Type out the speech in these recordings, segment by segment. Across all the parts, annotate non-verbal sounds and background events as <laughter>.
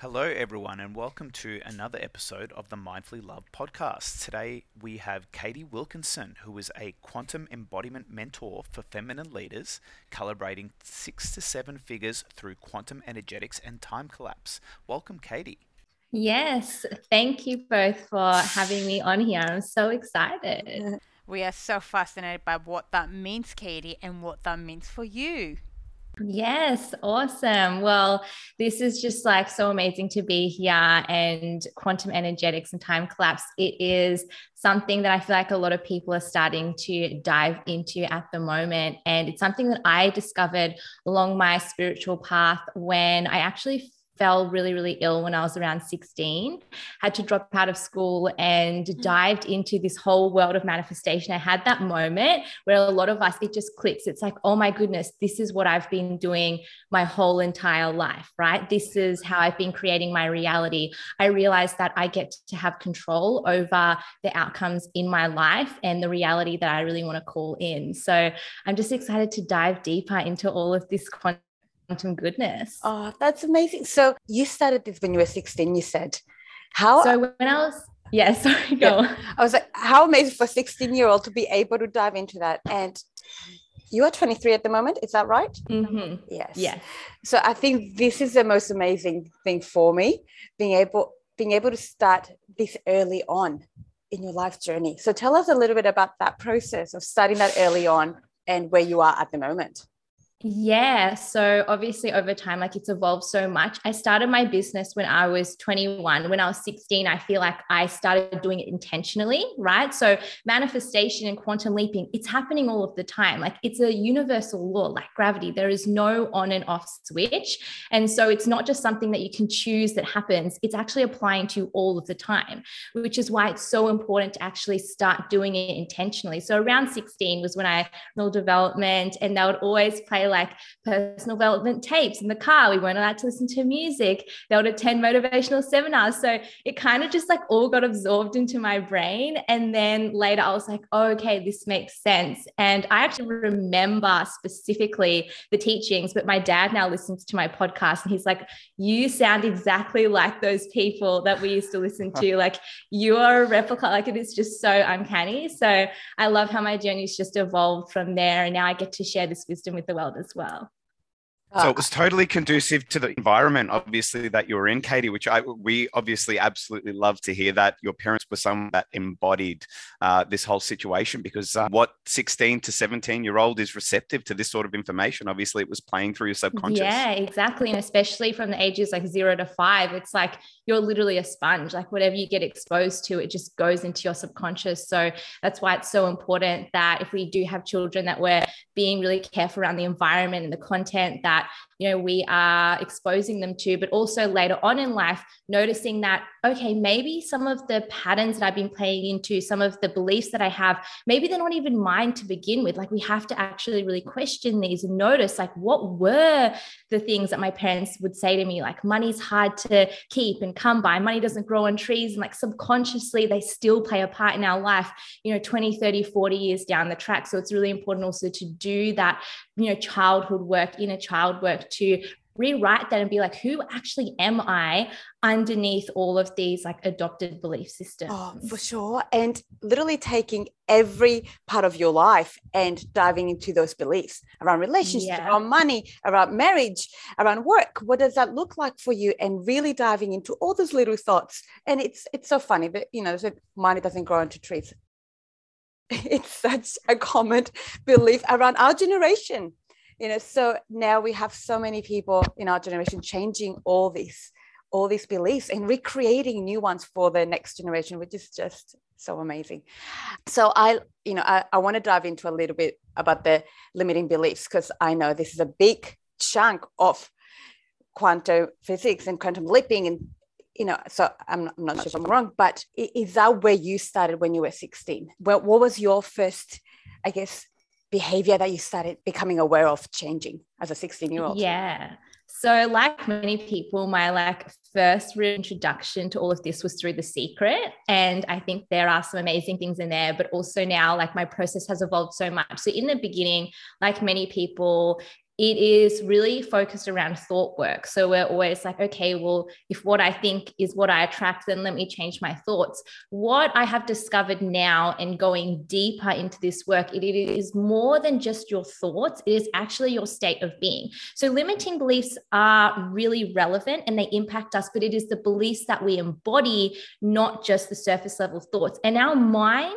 Hello, everyone, and welcome to another episode of the Mindfully Loved podcast. Today we have Katie Wilkinson, who is a quantum embodiment mentor for feminine leaders, calibrating six to seven figures through quantum energetics and time collapse. Welcome, Katie. Yes, thank you both for having me on here. I'm so excited. We are so fascinated by what that means, Katie, and what that means for you. Yes, awesome. Well, this is just like so amazing to be here and quantum energetics and time collapse. It is something that I feel like a lot of people are starting to dive into at the moment. And it's something that I discovered along my spiritual path when I actually fell really, really ill when I was around 16, had to drop out of school and mm. dived into this whole world of manifestation. I had that moment where a lot of us, it just clicks. It's like, oh my goodness, this is what I've been doing my whole entire life, right? This is how I've been creating my reality. I realized that I get to have control over the outcomes in my life and the reality that I really want to call in. So I'm just excited to dive deeper into all of this content quantum goodness. Oh, that's amazing. So you started this when you were 16, you said. How so when I was yeah, <laughs> sorry, go. Yeah. I was like, how amazing for a 16 year old to be able to dive into that. And you are 23 at the moment, is that right? Mm-hmm. Yes. Yeah. So I think this is the most amazing thing for me, being able being able to start this early on in your life journey. So tell us a little bit about that process of starting that early on and where you are at the moment. Yeah. So obviously over time, like it's evolved so much. I started my business when I was 21. When I was 16, I feel like I started doing it intentionally, right? So manifestation and quantum leaping, it's happening all of the time. Like it's a universal law, like gravity. There is no on and off switch. And so it's not just something that you can choose that happens, it's actually applying to you all of the time, which is why it's so important to actually start doing it intentionally. So around 16 was when I development and they would always play like personal development tapes in the car. We weren't allowed to listen to music. They would attend motivational seminars. So it kind of just like all got absorbed into my brain. And then later I was like, oh, okay, this makes sense. And I actually remember specifically the teachings, but my dad now listens to my podcast and he's like, you sound exactly like those people that we used to listen to. <laughs> like you are a replica. Like it is just so uncanny. So I love how my journey's just evolved from there. And now I get to share this wisdom with the world as well. So it was totally conducive to the environment, obviously, that you were in, Katie, which I we obviously absolutely love to hear that your parents were someone that embodied uh, this whole situation because uh, what 16 to 17 year old is receptive to this sort of information. Obviously, it was playing through your subconscious. Yeah, exactly. And especially from the ages like zero to five, it's like you're literally a sponge. Like whatever you get exposed to, it just goes into your subconscious. So that's why it's so important that if we do have children, that we're being really careful around the environment and the content that that you know we are exposing them to but also later on in life noticing that okay maybe some of the patterns that i've been playing into some of the beliefs that i have maybe they're not even mine to begin with. Like we have to actually really question these and notice like what were the things that my parents would say to me? Like money's hard to keep and come by. Money doesn't grow on trees. And like subconsciously they still play a part in our life you know 20 30 40 years down the track. So it's really important also to do that you know childhood work inner child work to rewrite that and be like who actually am i underneath all of these like adopted belief systems? Oh for sure. And literally taking every part of your life and diving into those beliefs around relationships yeah. around money around marriage around work. What does that look like for you? And really diving into all those little thoughts. And it's it's so funny that you know so money doesn't grow into trees. <laughs> It's such a common belief around our generation you know so now we have so many people in our generation changing all these all these beliefs and recreating new ones for the next generation which is just so amazing so i you know i, I want to dive into a little bit about the limiting beliefs because i know this is a big chunk of quantum physics and quantum leaping and you know, so I'm, I'm not sure if I'm wrong, but is that where you started when you were 16? Well, what was your first, I guess, behavior that you started becoming aware of changing as a 16 year old? Yeah. So, like many people, my like first reintroduction to all of this was through The Secret, and I think there are some amazing things in there. But also now, like my process has evolved so much. So, in the beginning, like many people, it is really focused around thought work. So we're always like, okay, well, if what I think is what I attract, then let me change my thoughts. What I have discovered now and going deeper into this work, it, it is more than just your thoughts, it is actually your state of being. So limiting beliefs are really relevant and they impact us, but it is the beliefs that we embody, not just the surface level thoughts. And our mind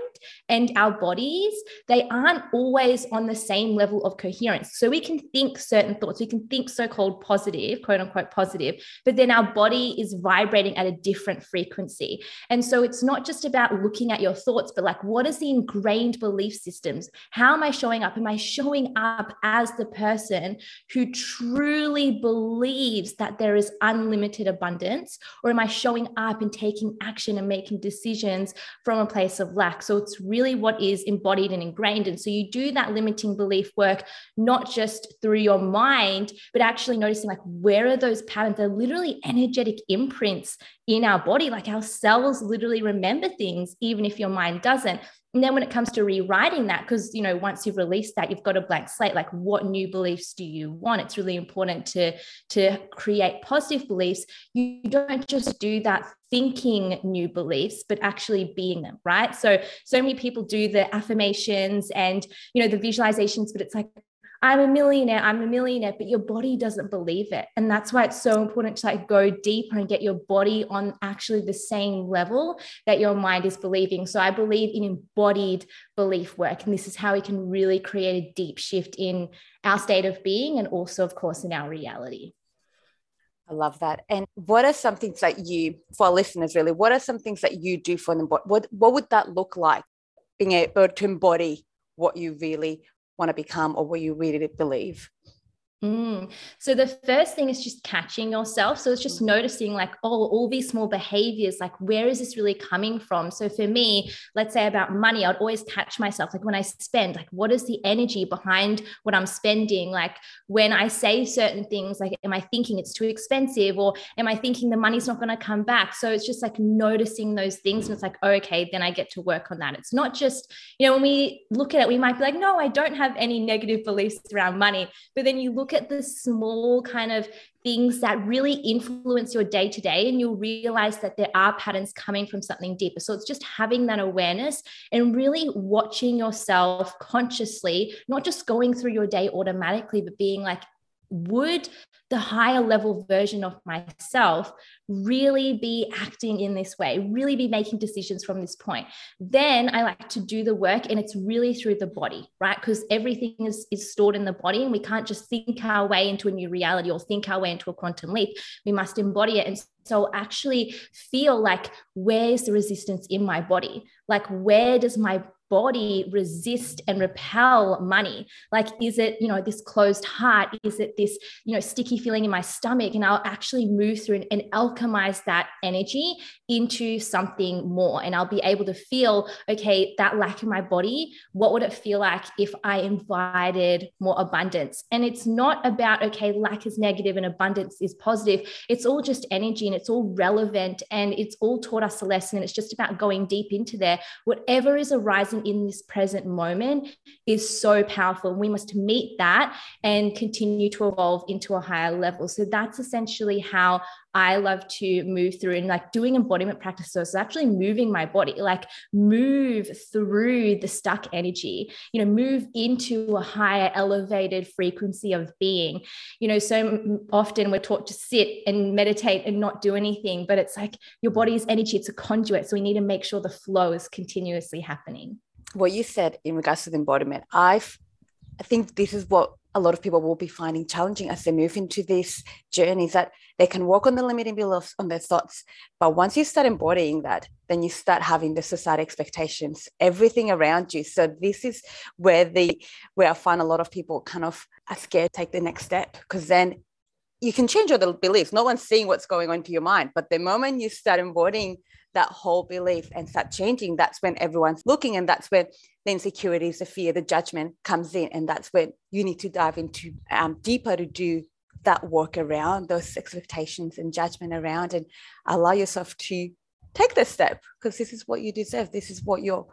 and our bodies, they aren't always on the same level of coherence. So we can think certain thoughts, we can think so called positive, quote unquote positive, but then our body is vibrating at a different frequency. And so it's not just about looking at your thoughts, but like what is the ingrained belief systems? How am I showing up? Am I showing up as the person who truly believes that there is unlimited abundance? Or am I showing up and taking action and making decisions from a place of lack? So it's really what is embodied and ingrained. And so you do that limiting belief work, not just through your mind, but actually noticing like where are those patterns? They're literally energetic imprints in our body. Like our cells literally remember things, even if your mind doesn't. And then when it comes to rewriting that, because you know, once you've released that, you've got a blank slate. Like, what new beliefs do you want? It's really important to to create positive beliefs. You don't just do that thinking new beliefs, but actually being them, right? So, so many people do the affirmations and you know the visualizations, but it's like, I'm a millionaire, I'm a millionaire, but your body doesn't believe it. And that's why it's so important to like go deeper and get your body on actually the same level that your mind is believing. So I believe in embodied belief work. And this is how we can really create a deep shift in our state of being and also, of course, in our reality. I love that. And what are some things that you, for our listeners, really, what are some things that you do for them? What, what would that look like? Being able to embody what you really want to become or what you really believe Mm. So the first thing is just catching yourself. So it's just mm. noticing, like, oh, all these small behaviors, like, where is this really coming from? So for me, let's say about money, I'd always catch myself, like, when I spend, like, what is the energy behind what I'm spending? Like, when I say certain things, like, am I thinking it's too expensive or am I thinking the money's not going to come back? So it's just like noticing those things. And it's like, oh, okay, then I get to work on that. It's not just, you know, when we look at it, we might be like, no, I don't have any negative beliefs around money. But then you look look at the small kind of things that really influence your day to day, and you'll realize that there are patterns coming from something deeper. So it's just having that awareness and really watching yourself consciously, not just going through your day automatically, but being like, would the higher level version of myself really be acting in this way, really be making decisions from this point? Then I like to do the work, and it's really through the body, right? Because everything is, is stored in the body, and we can't just think our way into a new reality or think our way into a quantum leap. We must embody it. And so actually feel like where's the resistance in my body? Like, where does my body resist and repel money? Like, is it, you know, this closed heart? Is it this, you know, sticky feeling in my stomach? And I'll actually move through and, and alchemize that energy into something more. And I'll be able to feel, okay, that lack in my body, what would it feel like if I invited more abundance? And it's not about, okay, lack is negative and abundance is positive. It's all just energy and it's all relevant and it's all taught us a lesson. And it's just about going deep into there. Whatever is arising in this present moment is so powerful. We must meet that and continue to evolve into a higher level. So that's essentially how I love to move through and like doing embodiment practices, So actually moving my body, like move through the stuck energy, you know, move into a higher elevated frequency of being. You know, so often we're taught to sit and meditate and not do anything, but it's like your body's energy, it's a conduit. So we need to make sure the flow is continuously happening what you said in regards to the embodiment, I've I think this is what a lot of people will be finding challenging as they move into this journey is that they can walk on the limiting beliefs on their thoughts. But once you start embodying that, then you start having the society expectations, everything around you. So this is where the where I find a lot of people kind of are scared to take the next step because then you can change your beliefs. No one's seeing what's going on into your mind. But the moment you start embodying that whole belief and start changing, that's when everyone's looking. And that's when the insecurities, the fear, the judgment comes in. And that's when you need to dive into um, deeper to do that work around those expectations and judgment around and allow yourself to take the step because this is what you deserve. This is what you're,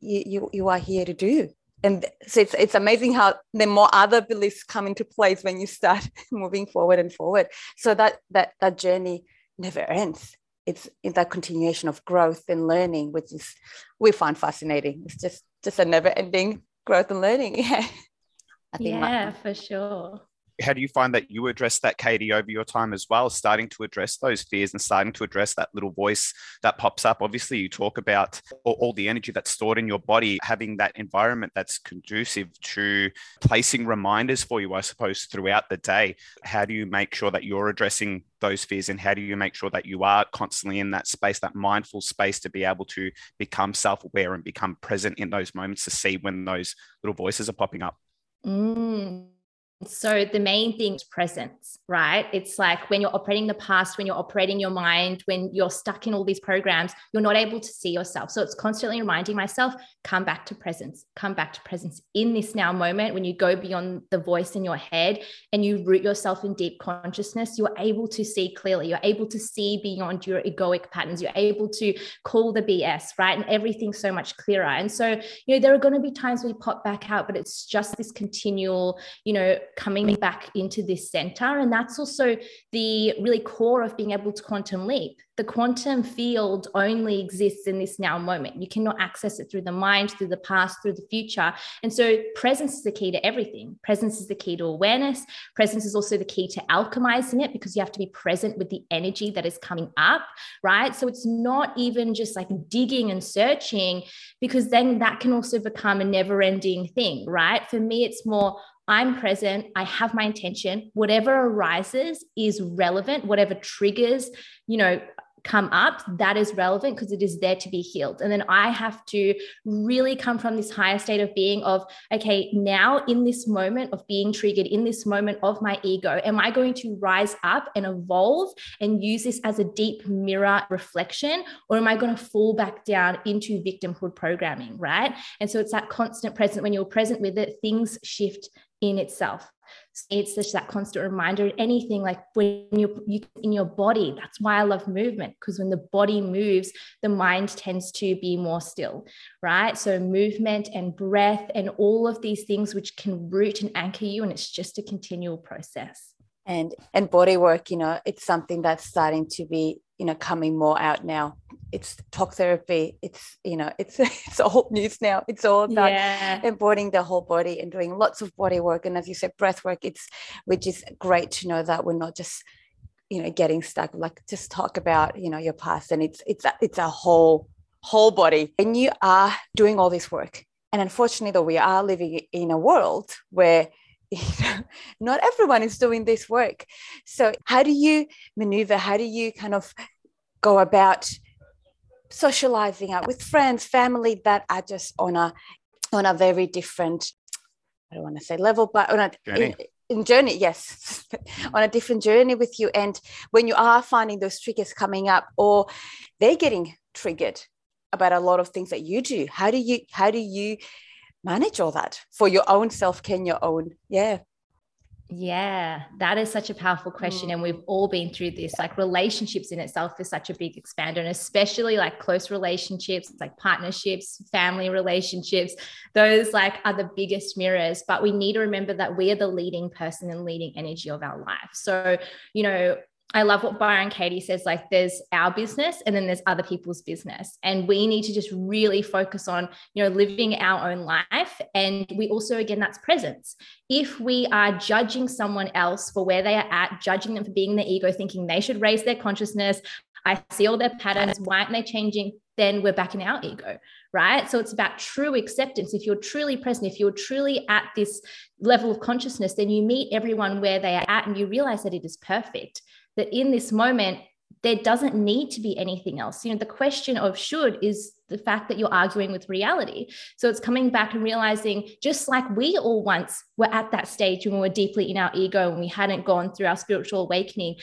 you, you, you are here to do. and so it's it's amazing how the more other beliefs come into place when you start <laughs> moving forward and forward. So that that that journey never ends. It's in that continuation of growth and learning, which is we find fascinating. It's just just a never ending growth and learning. Yeah. <laughs> I think yeah, my- for sure how do you find that you address that katie over your time as well starting to address those fears and starting to address that little voice that pops up? Obviously you talk about all, all, the energy that's stored in your body having that environment that's conducive to placing reminders for you i suppose throughout the day. How do you make sure that you're addressing those fears and how do you make sure that you are constantly in that space that mindful space to be able to become self-aware and become present in those moments to see when those little voices are popping up? Mm. So the main thing is presence, right? It's like when you're operating the past, when you're operating your mind, when you're stuck in all these programs, you're not able to see yourself. So it's constantly reminding myself, come back to presence, come back to presence in this now moment. When you go beyond the voice in your head and you root yourself in deep consciousness, you're able to see clearly. You're able to see beyond your egoic patterns. You're able to call the BS, right? And everything's so much clearer. And so, you know, there are going to be times we pop back out, but it's just this continual, you know, coming back into this center. And that's also the really core of being able to quantum leap. The quantum field only exists in this now moment. You cannot access it through the mind, through the past, through the future. And so presence is the key to everything. Presence is the key to awareness. Presence is also the key to alchemizing it because you have to be present with the energy that is coming up, right? So it's not even just like digging and searching because then that can also become a never ending thing, right? For me, it's more I'm present, I have my intention, whatever arises is relevant, whatever triggers, you know, come up that is relevant because it is there to be healed. And then i have to really come from this higher state of being of okay now in this moment of being triggered in this moment of my ego am i going to rise up and evolve and use this as a deep mirror reflection or am i going to fall back down into victimhood programming right? And so it's that constant present. When you're present with it things shift in itself. it's just that constant reminder. Anything like when you're you, in your body, that's why I love movement because when the body moves, the mind tends to be more still, right? So movement and breath and all of these things which can root and anchor you, and it's just a continual process. And and body work, you know, it's something that's starting to be you know coming more out now it's talk therapy it's you know it's <laughs> it's all news now it's all about yeah. embodying the whole body and doing lots of body work and as you said breath work it's which is great to know that we're not just you know getting stuck like just talk about you know your past and it's it's a, it's a whole whole body and you are doing all this work and unfortunately though we are living in a world where <laughs> you know, not everyone is doing this work. So, how do you maneuver? How do you kind of go about socializing out with friends, family that are just on a on a very different, I don't want to say level, but on a journey. In, in journey, yes, <laughs> on a different journey with you. And when you are finding those triggers coming up, or they're getting triggered about a lot of things that you do, how do you how do you manage all that for your own self care, your own, yeah. Yeah, that is such a powerful question. Mm. And we've all been through this. Like relationships in itself is such a big expander, and especially like close relationships, like partnerships, family relationships, those like are the biggest mirrors. But we need to remember that we are the leading person and leading energy of our life. So, you know, I love what Byron Katie says like there's our business and then there's other people's business. And we need to just really focus on you know living our own life. And we also again that's presence. If we are judging someone else for where they are at judging them for being in the ego thinking they should raise their consciousness I see all their patterns why aren't they changing then we're back in our ego right? So it's about true acceptance. If you're truly present if you're truly at this level of consciousness then you meet everyone where they are at and you realize that it is perfect that in this moment, there doesn't need to be anything else. You know, the question of should is the fact that you're arguing with reality. So it's coming back and realizing, just like we all once were at that stage when we were deeply in our ego and we hadn't gone through our spiritual awakening,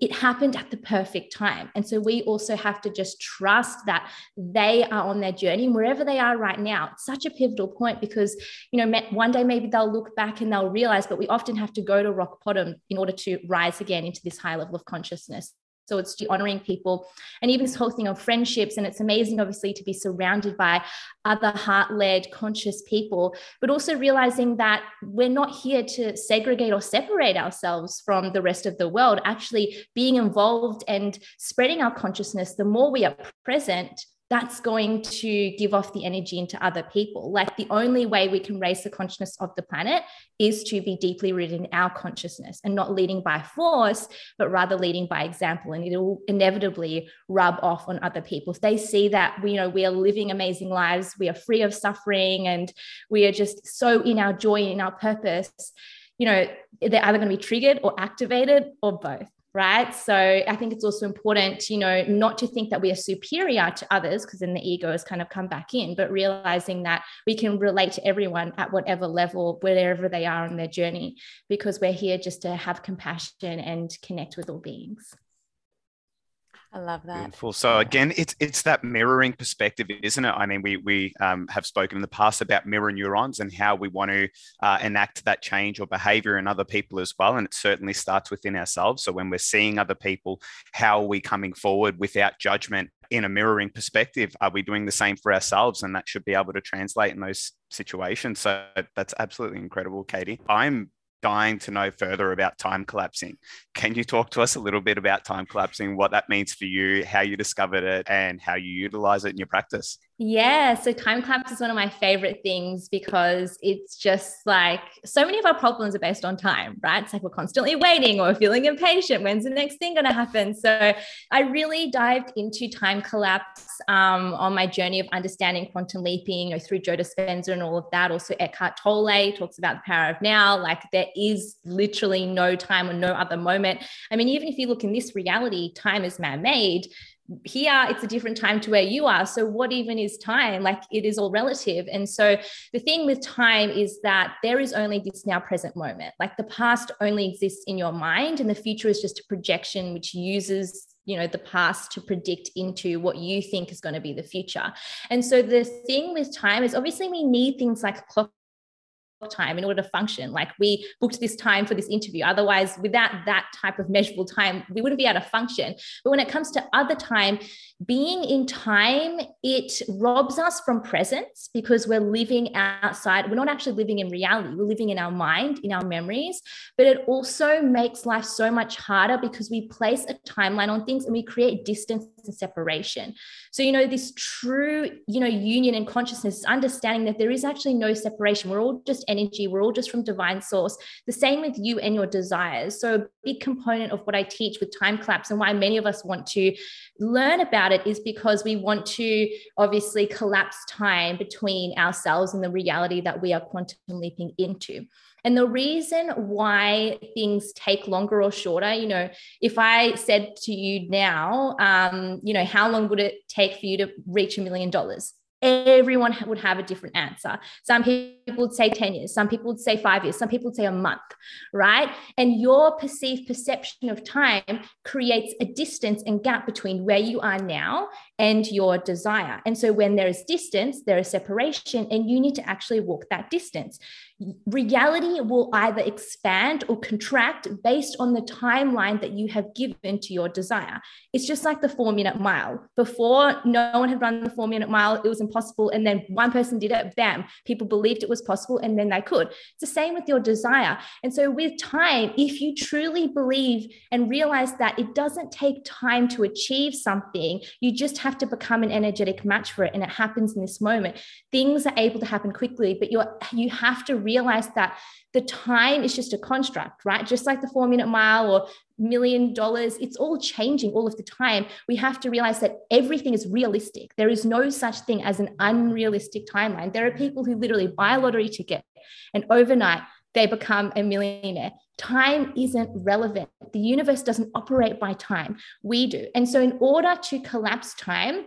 it happened at the perfect time. And so we also have to just trust that they are on their journey wherever they are right now. It's such a pivotal point because, you know, one day maybe they'll look back and they'll realize, but we often have to go to rock bottom in order to rise again into this high level of consciousness. So it's honoring people and even this whole thing of friendships. And it's amazing, obviously, to be surrounded by other heart led, conscious people, but also realizing that we're not here to segregate or separate ourselves from the rest of the world. Actually, being involved and spreading our consciousness, the more we are present, that's going to give off the energy into other people. Like the only way we can raise the consciousness of the planet is to be deeply rooted in our consciousness and not leading by force, but rather leading by example. And it'll inevitably rub off on other people. If they see that we, you know, we are living amazing lives, we are free of suffering, and we are just so in our joy, in our purpose, you know, they're either going to be triggered or activated or both right? So I think it's also important, you know, not to think that we are superior to others because then the ego has kind of come back in, but realizing that we can relate to everyone at whatever level, wherever they are on their journey, because we're here just to have compassion and connect with all beings. I love that. Beautiful. So again, it's it's that mirroring perspective, isn't it? I mean, we we um, have spoken in the past about mirror neurons and how we want to uh, enact that change or behavior in other people as well, and it certainly starts within ourselves. So when we're seeing other people, how are we coming forward without judgment in a mirroring perspective? Are we doing the same for ourselves? And that should be able to translate in those situations. So that's absolutely incredible, Katie. I'm dying to know further about time collapsing. Can you talk to us a little bit about time collapsing, what that means for you, how you discovered it, and how you utilize it in your practice? Yeah, so time collapse is one of my favorite things because it's just like so many of our problems are based on time, right? It's like we're constantly waiting or feeling impatient. When's the next thing going to happen? So I really dived into time collapse um, on my journey of understanding quantum leaping you know, through Joe Dispenza and all of that. Also, Eckhart Tolle talks about the power of now. Like there is literally no time or no other moment. I mean, even if you look in this reality, time is man made here it's a different time to where you are. So what even is time? Like it is all relative. And so the thing with time is that there is only this now present moment. Like the past only exists in your mind and the future is just a projection which uses you know the past to predict into what you think is going to be the future. And so the thing with time is obviously we need things like clock time in order to function. Like we booked this time for this interview. Otherwise, without that type of measurable time, we wouldn't be able to function. But when it comes to other time, being in time, it robs us from presence because we're living outside. We're not actually living in reality. We're living in our mind, in our memories. But it also makes life so much harder because we place a timeline on things and we create distance and separation. So, you know, this true, you know, union and consciousness understanding that there is actually no separation. We're all just energy. We're all just from divine source. The same with you and your desires. So, a big component of what I teach with time collapse and why many of us want to learn about it is because we want to obviously collapse time between ourselves and the reality that we are quantum leaping into. And the reason why things take longer or shorter, you know, if I said to you now, um, you know, how long would it take for you to reach a million dollars? everyone would have a different answer. Some people would say 10 years, some people would say five years, some people would say a month, right? And your perceived perception of time creates a distance and gap between where you are now and your desire. And so when there is distance, there is separation, and you need to actually walk that distance reality will either expand or contract based on the timeline that you have given to your desire. It's just like the four minute mile. Before, no one had run the four minute mile, it was impossible. And then one person did it, bam, people believed it was possible, and then they could. It's the same with your desire. And so, with time, if you truly believe and realize that it doesn't take time to achieve something, you just have to become an energetic match for it. And it happens in this moment. Things are able to happen quickly, but you're you have to realize that the time is just a construct, right? Just like the four minute mile or million dollars, it's all changing all of the time. We have to realize that everything is realistic. There is no such thing as an unrealistic timeline. There are people who literally buy a lottery ticket and overnight they become a millionaire. Time isn't relevant. The universe doesn't operate by time. We do. And so, in order to collapse time,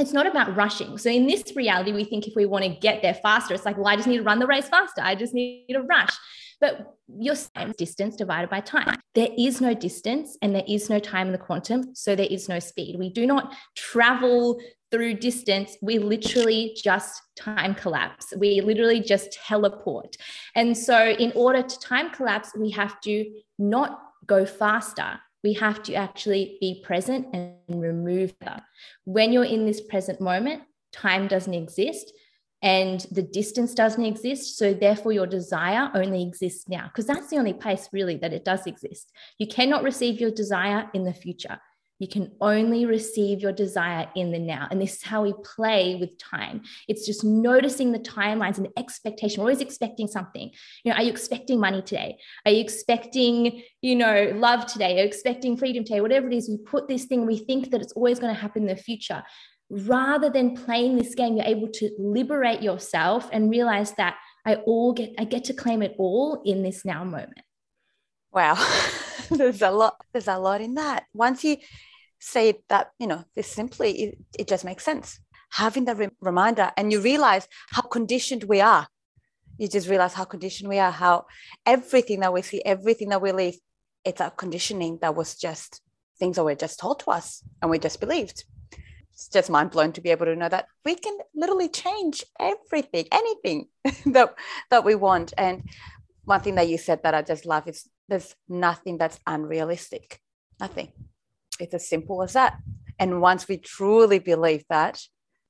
it's not about rushing. So in this reality, we think if we want to get there faster, it's like, well, I just need to run the race faster. I just need to rush. But your same distance divided by time. There is no distance and there is no time in the quantum. So there is no speed. We do not travel through distance. We literally just time collapse. We literally just teleport. And so in order to time collapse, we have to not go faster we have to actually be present and remove that. When you're in this present moment, time doesn't exist and the distance doesn't exist. So, therefore, your desire only exists now because that's the only place really that it does exist. You cannot receive your desire in the future. You can only receive your desire in the now. And this is how we play with time. It's just noticing the timelines and the expectation. We're always expecting something. You know, are you expecting money today? Are you expecting, you know, love today? Are you expecting freedom today? Whatever it is, we put this thing, we think that it's always going to happen in the future. Rather than playing this game, you're able to liberate yourself and realize that I all get I get to claim it all in this now moment. Wow. <laughs> there's a lot there's a lot in that. Once you say that, you know, this simply, it, it just makes sense. Having that re- reminder and you realize how conditioned we are. You just realize how conditioned we are, how everything that we see, everything that we live, it's a conditioning that was just things that were just told to us and we just believed. It's just mind blowing to be able to know that we can literally change everything, anything <laughs> that, that we want. And one thing that you said that I just love is there's nothing that's unrealistic. Nothing. It's as simple as that. And once we truly believe that,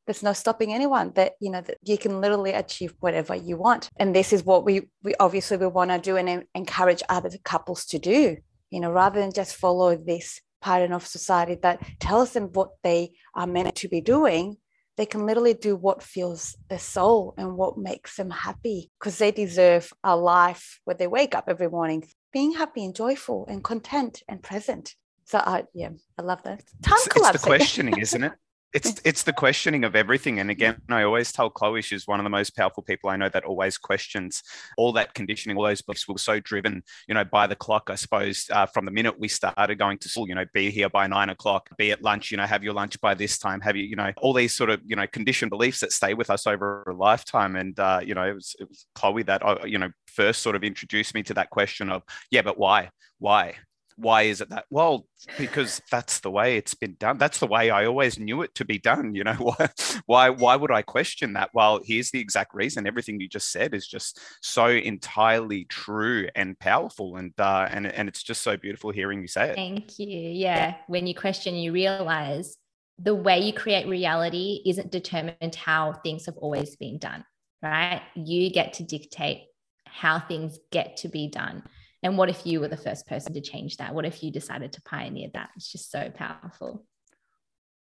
there's no stopping anyone that you know that you can literally achieve whatever you want and this is what we we obviously we want to do and encourage other couples to do you know rather than just follow this pattern of society that tells them what they are meant to be doing they can literally do what feels their soul and what makes them happy because they deserve a life where they wake up every morning being happy and joyful and content and present so I yeah, I love that. Time it's, it's the questioning, isn't it? <laughs> It's it's the questioning of everything. And again, I always tell Chloe she's one of the most powerful people I know that always questions all that conditioning, all those beliefs were so driven, you know, by the clock, I suppose, uh, from the minute we started going to school, you know, be here by nine o'clock, be at lunch, you know, have your lunch by this time, have you, you know, all these sort of, you know, conditioned beliefs that stay with us over a lifetime. And, uh, you know, it was, it was Chloe that, uh, you know, first sort of introduced me to that question of, yeah, but why? Why? Why is it that well because that's the way it's been done. That's the way i always knew it to be done you know <laughs> why why why would i question that? Well here's the exact reason. Everything you just said is just so entirely true and powerful and uh and, and it's just so beautiful hearing you say it. Thank you. Yeah. When you question you realize the way you create reality isn't determined how things have always been done right? You get to dictate how things get to be done and what if you were the first person to change that? What if you decided to pioneer that? It's just so powerful.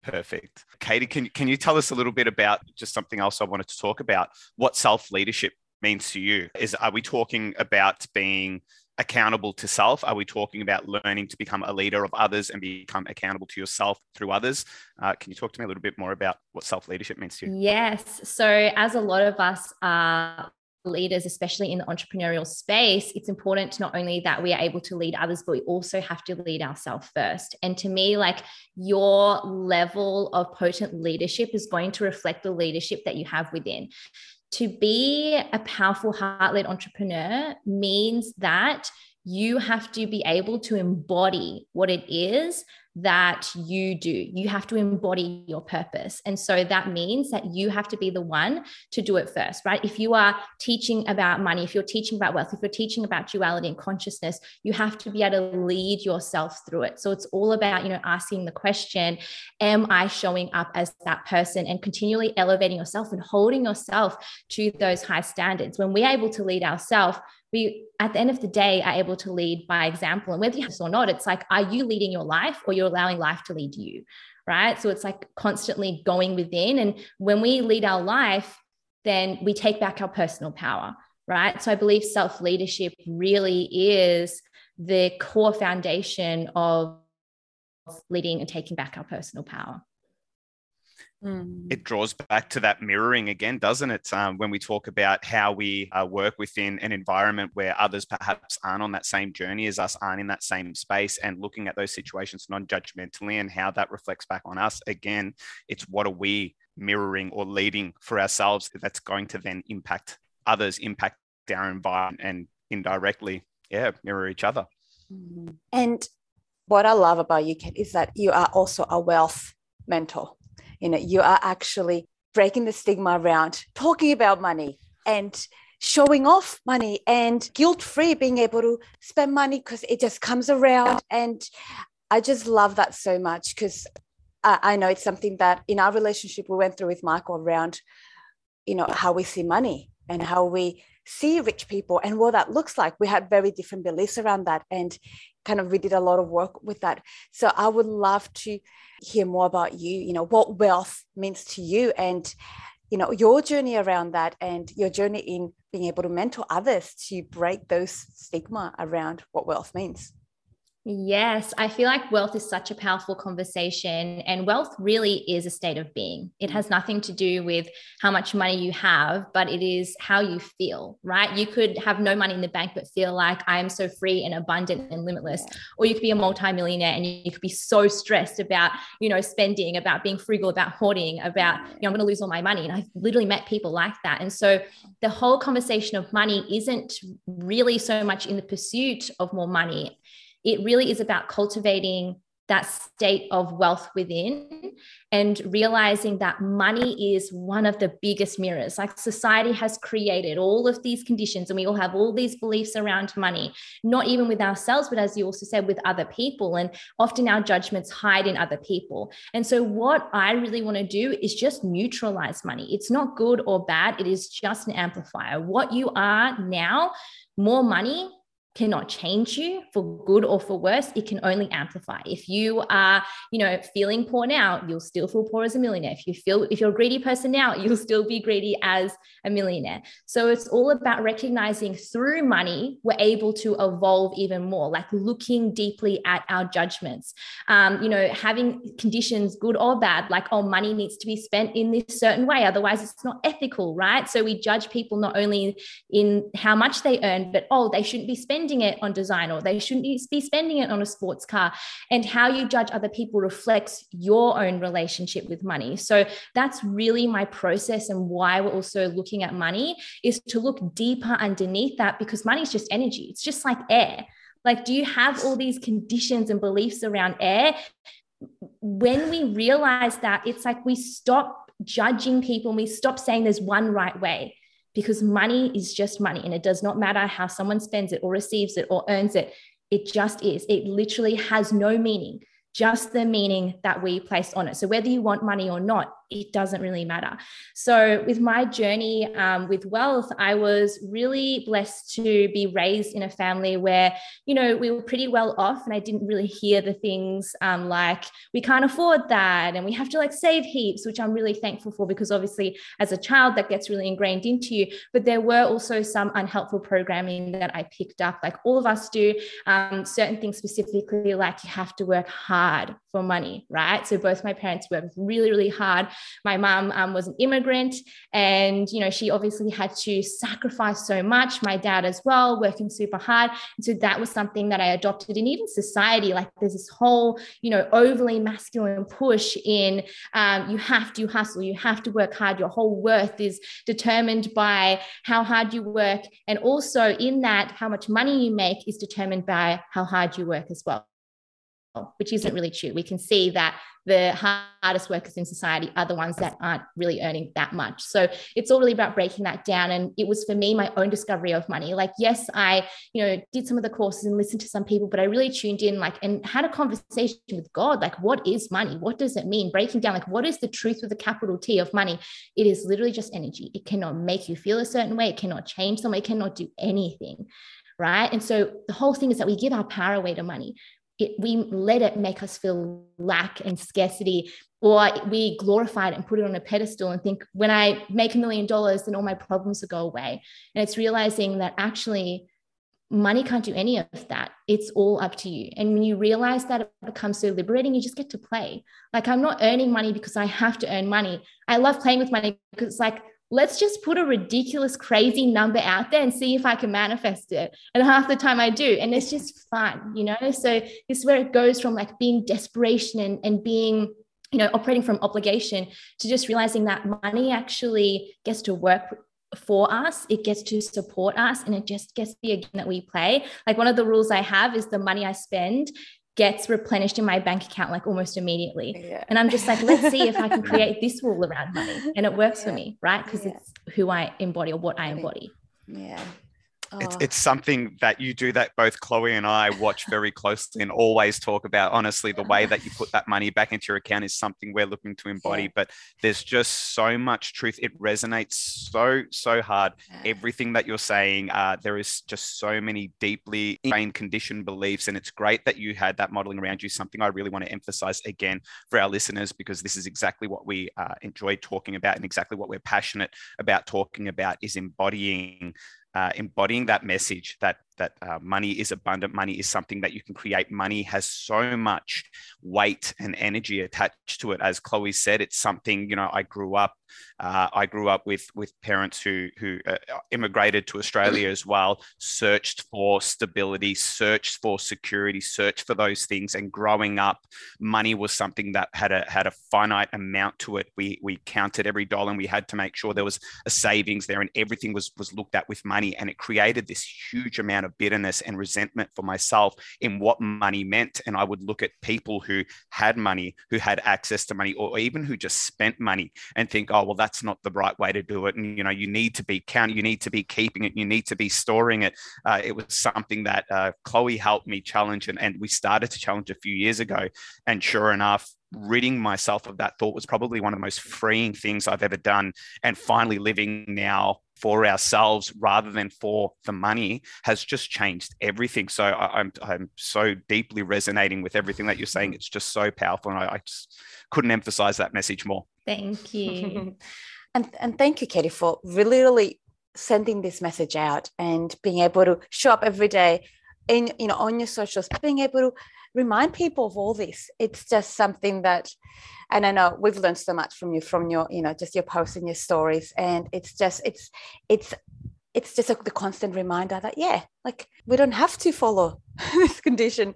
Perfect. Katie, can, can you tell us a little bit about just something else I wanted to talk about? What self leadership means to you? Is are we talking about being accountable to self? Are we talking about learning to become a leader of others and become accountable to yourself through others? Uh, can you talk to me a little bit more about what self leadership means to you? Yes. So, as a lot of us are leaders, especially in the entrepreneurial space, it's important not only that we are able to lead others, but we also have to lead ourselves first. And to me, like your level of potent leadership is going to reflect the leadership that you have within. To be a powerful heart led entrepreneur means that you have to be able to embody what it is that you do. You have to embody your purpose. And so that means that you have to be the one to do it first, right? If you are teaching about money, if you're teaching about wealth, if you're teaching about duality and consciousness, you have to be able to lead yourself through it. So it's all about, you know, asking the question, am I showing up as that person and continually elevating yourself and holding yourself to those high standards? When we're able to lead ourselves, we at the end of the day are able to lead by example. And whether you have this or not it's like are you leading your life or you're allowing life to lead you right? So it's like constantly going within. And when we lead our life then we take back our personal power right? So i believe self leadership really is the core foundation of leading and taking back our personal power Mm. It draws back to that mirroring again, doesn't it? Um, when we talk about how we uh, work within an environment where others perhaps aren't on that same journey as us, aren't in that same space, and looking at those situations non judgmentally and how that reflects back on us. Again, it's what are we mirroring or leading for ourselves that's going to then impact others, impact our environment, and indirectly, yeah, mirror each other. Mm-hmm. And what I love about you, Kate, is that you are also a wealth mentor you know you are actually breaking the stigma around talking about money and showing off money and guilt free being able to spend money because it just comes around and I just love that so much because I, I know it's something that in our relationship we went through with Michael around, you know, how we see money and how we see rich people and what that looks like. We had very different beliefs around that and kind of we did a lot of work with that. So I would love to hear more about you, you know, what wealth means to you and you know your journey around that and your journey in being able to mentor others to break those stigma around what wealth means. Yes, I feel like wealth is such a powerful conversation, and wealth really is a state of being. It mm. has nothing to do with how much money you have, but it is how you feel, right? You could have no money in the bank, but feel like I am so free and abundant and limitless. Or you could be a multimillionaire and you could be so stressed about, you know, spending, about being frugal, about hoarding, about, you know, I'm going to lose all my money. And I've literally met people like that. And so the whole conversation of money isn't really so much in the pursuit of more money it really is about cultivating that state of wealth within and realizing that money is one of the biggest mirrors. Like society has created all of these conditions, and we all have all these beliefs around money, not even with ourselves, but as you also said, with other people. And often our judgments hide in other people. And so, what I really want to do is just neutralize money. It's not good or bad, it is just an amplifier. What you are now, more money cannot change you for good or for worse it can only amplify. If you are you know feeling poor now you'll still feel poor as a millionaire. If you feel if you're a greedy person now <laughs> you'll still be greedy as a millionaire. So it's all about recognizing through money we're able to evolve even more like looking deeply at our judgments. Um, you know having conditions good or bad like oh money needs to be spent in this certain way otherwise it's not ethical right? So we judge people not only in how much they earn but oh they shouldn't be spending spending it on design or they shouldn't be spending it on a sports car. And how you judge other people reflects your own relationship with money. So that's really my process and why we're also looking at money is to look deeper underneath that because money is just energy. It's just like air. Like, do you have all these conditions and beliefs around air? When we realize that, it's like we stop judging people and we stop saying there's one right way because money is just money and it does not matter how someone spends it or receives it or earns it. It just is. It literally has no meaning, just the meaning that we place on it. So, whether you want money or not, it doesn't really matter. So, with my journey um, with wealth, I was really blessed to be raised in a family where, you know, we were pretty well off, and I didn't really hear the things um, like, we can't afford that, and we have to like save heaps, which I'm really thankful for because obviously, as a child, that gets really ingrained into you. But there were also some unhelpful programming that I picked up, like all of us do, um, certain things specifically, like you have to work hard for money, right? So, both my parents worked really, really hard my mom um, was an immigrant and, you know, she obviously had to sacrifice so much. My dad as well, working super hard. And so that was something that I adopted. And even society, like there's this whole, you know, overly masculine push in um, you have to hustle, you have to work hard. Your whole worth is determined by how hard you work. And also in that, how much money you make is determined by how hard you work as well Oh, which isn't really true. We can see that the hardest workers in society are the ones that aren't really earning that much. So it's all really about breaking that down. And it was for me my own discovery of money. Like, yes, I, you know, did some of the courses and listened to some people, but I really tuned in, like, and had a conversation with God. Like, what is money? What does it mean? Breaking down, like, what is the truth with a capital T of money? It is literally just energy. It cannot make you feel a certain way. It cannot change them. It cannot do anything right? And so the whole thing is that we give our power away to money it, we let it make us feel lack and scarcity or we glorify it and put it on a pedestal and think when i make a million dollars then all my problems will go away. And it's realizing that actually money can't do any of that. It's all up to you. And when you realize that it becomes so liberating you just get to play. Like i'm not earning money because i have to earn money. I love playing with money because it's like let's just put a ridiculous, crazy number out there and see if I can manifest it. And half the time I do. And it's just fun, you know? So this is where it goes from like being desperation and, and being, you know, operating from obligation to just realizing that money actually gets to work for us it gets to support us and it just gets the game that we play like one of the rules i have is the money i spend gets replenished in my bank account like almost immediately. Yeah. And I'm just like, let's see if I can <laughs> create this rule around money. And it works yeah. for me, right? Because yeah. it's who I embody or what I embody. Yeah. It's, oh. it's something that you do that both Chloe and I watch <laughs> very closely and always talk about. Honestly, the way that you put that money back into your account is something we're looking to embody. Yeah. But there's just so much truth. It resonates so, so hard. Yeah. Everything that you're saying, uh, there is just so many deeply ingrained conditioned beliefs. And it's great that you had that modeling around you. Something I really want to emphasize again for our listeners, because this is exactly what we uh, enjoy talking about and exactly what we're passionate about talking about is embodying uh, embodying that message that that uh, money is abundant money is something that you can create. Money has so much weight and energy attached to it. As chloe said it's something you know i grew up uh, i grew up with with parents who who uh, immigrated to australia as well searched for stability searched for security searched for those things. And growing up money was something that had a had a finite amount to it. We we counted every dollar and we had to make sure there was a savings there and everything was was looked at with money. And it created this huge amount of bitterness and resentment for myself in what money meant. And I would look at people who had money, who had access to money, or even who just spent money and think, oh, well, that's not the right way to do it. And, you know, you need to be counting, you need to be keeping it, you need to be storing it. Uh, it was something that uh, Chloe helped me challenge. And, and we started to challenge a few years ago. And sure enough, ridding myself of that thought was probably one of the most freeing things I've ever done. And finally living now for ourselves rather than for the money has just changed everything. So I, am I'm, I'm so deeply resonating with everything that you're saying. It's just so powerful, and I, I just couldn't emphasize that message more. Thank <laughs> you, and and thank you, Katie, for really really sending this message out and being able to show up every day in you know on your socials, being able to remind people of all this. It's just something that, and I know we've learned so much from you, from your, you know, just your posts and your stories. And it's just, it's, it's, it's just a, the constant reminder that, yeah, like we don't have to follow <laughs> this condition.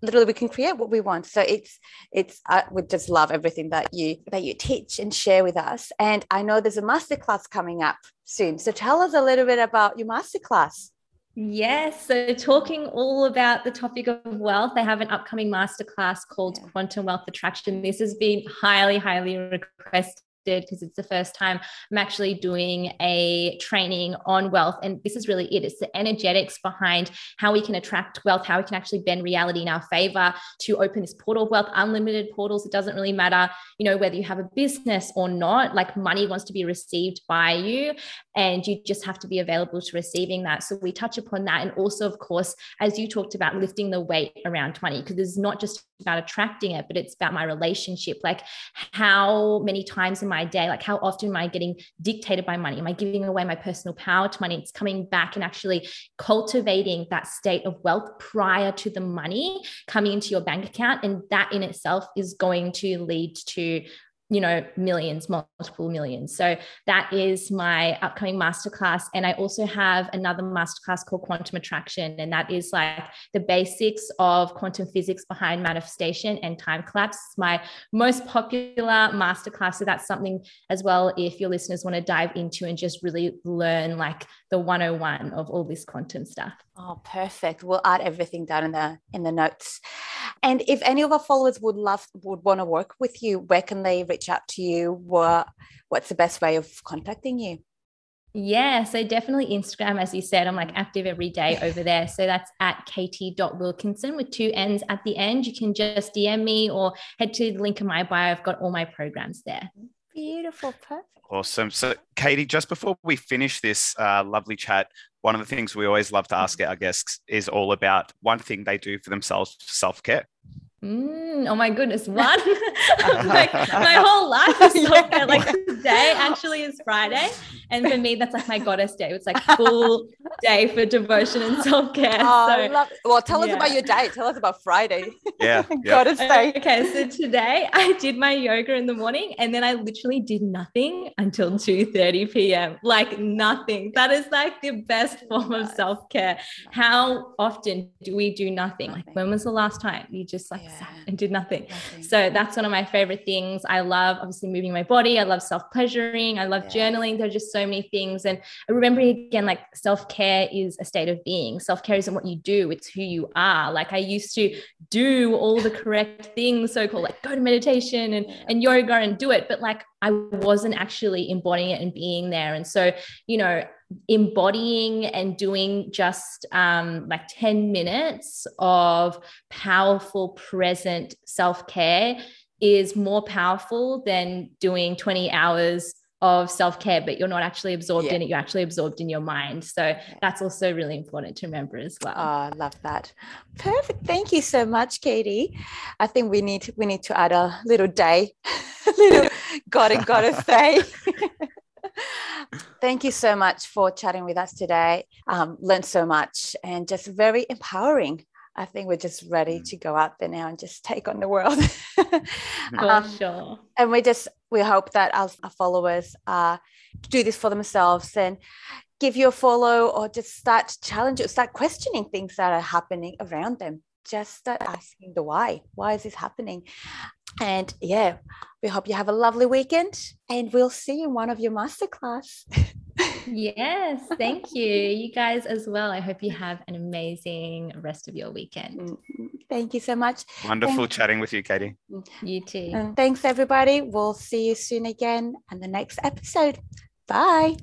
Literally, we can create what we want. So it's, it's, I would just love everything that you, that you teach and share with us. And I know there's a masterclass coming up soon. So tell us a little bit about your masterclass. Yes. So, talking all about the topic of wealth, they have an upcoming masterclass called Quantum Wealth Attraction. This has been highly, highly requested because it's the first time I'm actually doing a training on wealth. And this is really it it's the energetics behind how we can attract wealth, how we can actually bend reality in our favor to open this portal of wealth, unlimited portals. It doesn't really matter, you know, whether you have a business or not, like money wants to be received by you, and you just have to be available to receiving that. So we touch upon that. And also, of course, as you talked about, lifting the weight around money, because it's not just about attracting it, but it's about my relationship. Like, how many times in my day, like, how often am I getting dictated by money? Am I giving away my personal power to money? It's coming back and actually cultivating that state of wealth prior to the money coming into your bank account. And that in itself is going to lead to you know, millions, multiple millions. So that is my upcoming masterclass. And I also have another masterclass called Quantum Attraction. And that is like the basics of quantum physics behind manifestation and time collapse. It's my most popular masterclass. So that's something as well, if your listeners want to dive into and just really learn like the 101 of all this quantum stuff. Oh, perfect. We'll add everything down in the in the notes. And if any of our followers would love would want to work with you, where can they reach out to you? What what's the best way of contacting you? Yeah, so definitely Instagram, as you said, I'm like active every day <laughs> over there. So that's at katie.wilkinson with two N's at the end. You can just DM me or head to the link in my bio. I've got all my programs there. Mm-hmm. Beautiful. Perfect. Awesome. So, Katie, just before we finish this uh, lovely chat, one of the things we always love to ask our guests is all about one thing they do for themselves self care. Mm, oh my goodness, one. <laughs> <laughs> like my whole life is self care. Like today actually is Friday. And for me, that's like my goddess day. It's like full <laughs> day for devotion and self care. Oh, so, love, well, tell yeah. us about your day. Tell us about Friday. Yeah. goddess day. Okay. So today I did my yoga in the morning and then I literally did nothing until 2 30 p.m. Like nothing. That is like the best form of self care. How often do we do nothing? nothing? Like when was the last time you just like yeah. and did nothing. nothing? So that's one of my favorite things. I love obviously moving my body. I love self pleasuring. I love yeah. journaling. There are just so many things. And remembering again, like self care is a state of being. Self care isn't what you do, it's who you are. Like I used to do all the correct things, so called like go to meditation and, and yoga and do it. But like I wasn't actually embodying it and being there. And so, you know, embodying and doing just um, like 10 minutes of powerful present self-care is more powerful than doing 20 hours of self-care but you're not actually absorbed yeah. in it you're actually absorbed in your mind. So that's also really important to remember as well. Oh, i love that. Perfect. Thank you so much katie. I think we need we need to add a little day <laughs> little got it gotta say Thank you so much for chatting with us today. Um, learned so much and just very empowering. I think we're just ready mm. to go out there now and just take on the world. <laughs> <laughs> um, sure. And we just we hope that our, our followers uh, do this for themselves and give you a follow or just start challenging, start questioning things that are happening around them. Just start asking the why. Why is this happening? And yeah, we hope you have a lovely weekend and we'll see you in one of your masterclass. <laughs> yes, thank you. You guys as well. I hope you have an amazing rest of your weekend. Mm-hmm. Thank you so much. Wonderful thanks. chatting with you, Katie. You too. And thanks, everybody. We'll see you soon again on the next episode. Bye.